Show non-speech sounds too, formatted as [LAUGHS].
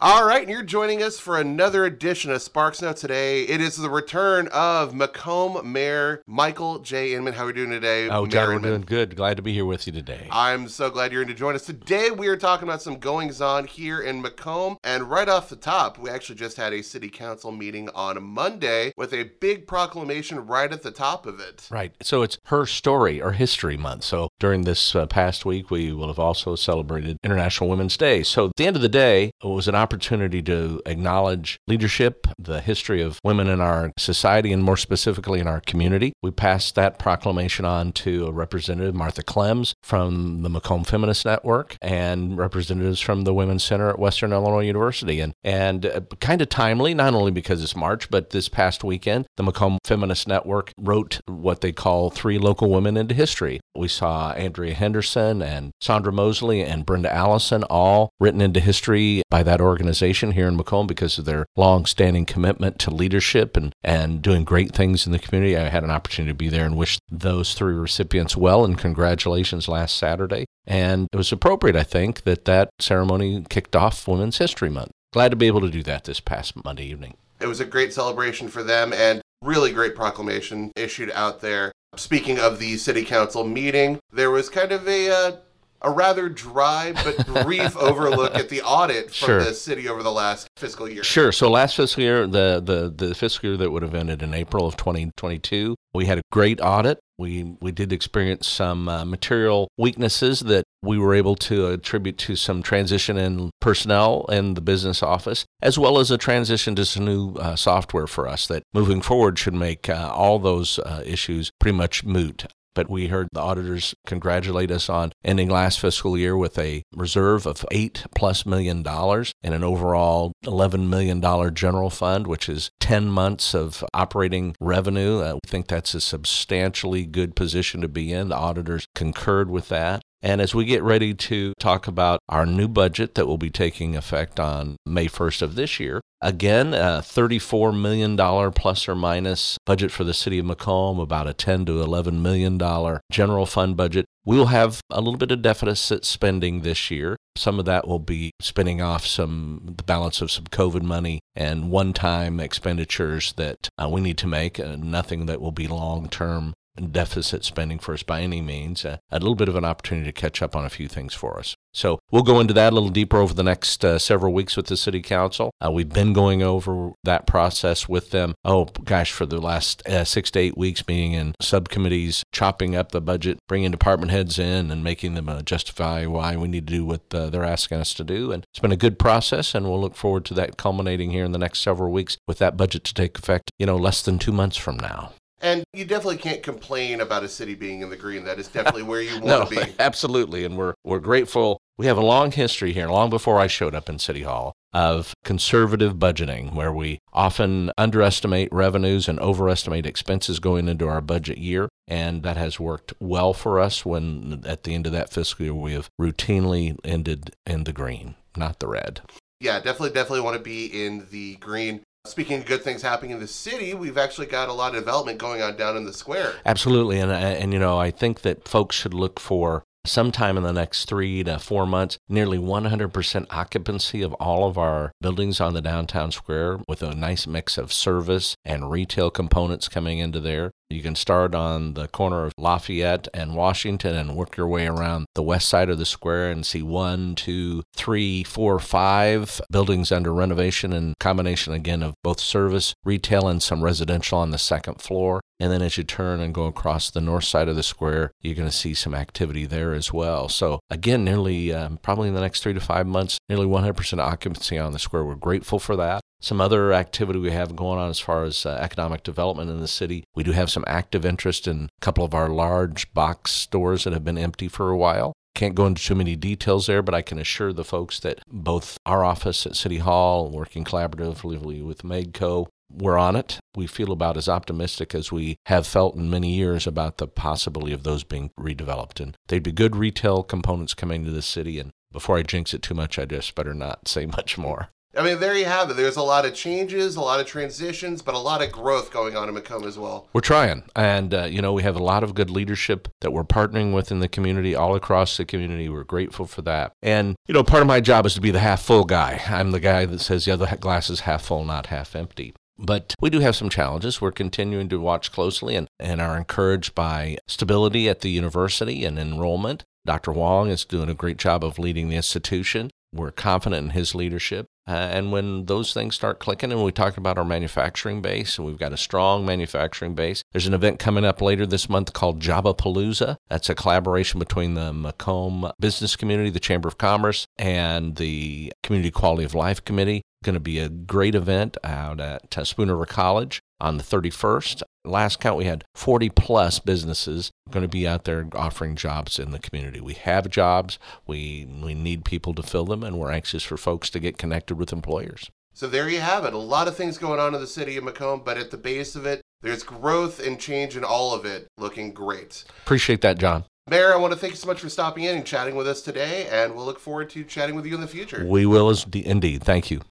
All right, and you're joining us for another edition of Sparks Now today. It is the return of Macomb Mayor Michael J. Inman. How are we doing today? Oh, Mayor John, we're doing good. Glad to be here with you today. I'm so glad you're in to join us. Today we are talking about some goings on here in Macomb. And right off the top, we actually just had a city council meeting on Monday with a big proclamation right at the top of it. Right. So it's Her Story or History Month. So during this uh, past week, we will have also celebrated International Women's Day. So at the end of the day, it was an opportunity to acknowledge leadership, the history of women in our society, and more specifically in our community. We passed that proclamation on to a representative, Martha Clems, from the Macomb Feminist Network, and representatives from the Women's Center at Western Illinois University. And, and uh, kind of timely, not only because it's March, but this past weekend, the Macomb Feminist Network wrote what they call Three Local Women into History. We saw Andrea Henderson and Sandra Mosley and Brenda Allison all written into history by that organization here in Macomb because of their long-standing commitment to leadership and, and doing great things in the community. I had an opportunity to be there and wish those three recipients well and congratulations last Saturday. And it was appropriate, I think, that that ceremony kicked off Women's History Month. Glad to be able to do that this past Monday evening. It was a great celebration for them and really great proclamation issued out there. Speaking of the city council meeting, there was kind of a uh, a rather dry but [LAUGHS] brief overlook at the audit from Sure. the city over the last fiscal year. Sure. So last fiscal year, the, the, the fiscal year that would have ended in April of 2022, we had a great audit. We, we did experience some uh, material weaknesses that we were able to attribute to some transition in personnel in the business office, as well as a transition to some new uh, software for us that moving forward should make uh, all those uh, issues pretty much moot. But we heard the auditors congratulate us on ending last fiscal year with a reserve of eight plus million dollars and an overall $11 million general fund, which is 10 months of operating revenue. Uh, we think that's a substantially good position to be in. The auditors concurred with that. And as we get ready to talk about our new budget that will be taking effect on May 1st of this year, again, a $34 million plus or minus budget for the city of Macomb, about a 10 to $11 million general fund budget. We'll have a little bit of deficit spending this year. Some of that will be spinning off some the balance of some COVID money and one-time expenditures that uh, we need to make. Uh, nothing that will be long-term deficit spending for us by any means. Uh, a little bit of an opportunity to catch up on a few things for us. So we'll go into that a little deeper over the next uh, several weeks with the City Council. Uh, we've been going over that process with them. Oh gosh, for the last uh, six to eight weeks, being in subcommittees, chopping up the budget, bringing department heads in, and making them uh, justify why we need to do what uh, they're asking us to do. And it's been a good process, and we'll look forward to that culminating here in the next several weeks with that budget to take effect. You know, less than two months from now. And you definitely can't complain about a city being in the green. That is definitely where you [LAUGHS] want No, to be. [LAUGHS] absolutely. And we're, we're grateful. We have a long history here, long before I showed up in City Hall, of conservative budgeting, where we often underestimate revenues and overestimate expenses going into our budget year. And that has worked well for us when at the end of that fiscal year, we have routinely ended in the green, not the red. Yeah, definitely, definitely want to be in the green. Speaking of good things happening in the city, we've actually got a lot of development going on down in the square. Absolutely, and uh, and you know I think that folks should look for sometime in the next three to four months nearly 100% occupancy of all of our buildings on the downtown square with a nice mix of service and retail components coming into there. You can start on the corner of Lafayette and Washington and work your way around the west side of the square and see one, two, three, four, five buildings under renovation and combination again of both service, retail, and some residential on the second floor. And then as you turn and go across the north side of the square, you're going to see some activity there as well. So, again, nearly um, probably in the next three to five months, nearly 100% occupancy on the square. We're grateful for that. Some other activity we have going on as far as uh, economic development in the city. We do have some active interest in a couple of our large box stores that have been empty for a while. Can't go into too many details there, but I can assure the folks that both our office at City Hall, working collaboratively with Megco, we're on it. We feel about as optimistic as we have felt in many years about the possibility of those being redeveloped. And they'd be good retail components coming to the city. And before I jinx it too much, I just better not say [LAUGHS] much more. I mean, there you have it. There's a lot of changes, a lot of transitions, but a lot of growth going on in Macomb as well. We're trying. And, uh, you know, we have a lot of good leadership that we're partnering with in the community, all across the community. We're grateful for that. And, you know, part of my job is to be the half full guy. I'm the guy that says the other glass is half full, not half empty. But we do have some challenges. We're continuing to watch closely and, and are encouraged by stability at the university and enrollment. Dr. Huang is doing a great job of leading the institution. We're confident in his leadership. Uh, and when those things start clicking, and we talked about our manufacturing base, and we've got a strong manufacturing base. There's an event coming up later this month called Java Palooza. That's a collaboration between the Macomb business community, the Chamber of Commerce, and the Community Quality of Life Committee. Going to be a great event out at uh, Spoon River College on the 31st. Last count, we had 40 plus businesses going to be out there offering jobs in the community. We have jobs, we, we need people to fill them, and we're anxious for folks to get connected with employers. So there you have it. A lot of things going on in the city of Macomb, but at the base of it, there's growth and change in all of it looking great. Appreciate that, John. Mayor, I want to thank you so much for stopping in and chatting with us today, and we'll look forward to chatting with you in the future. We will indeed. Thank you.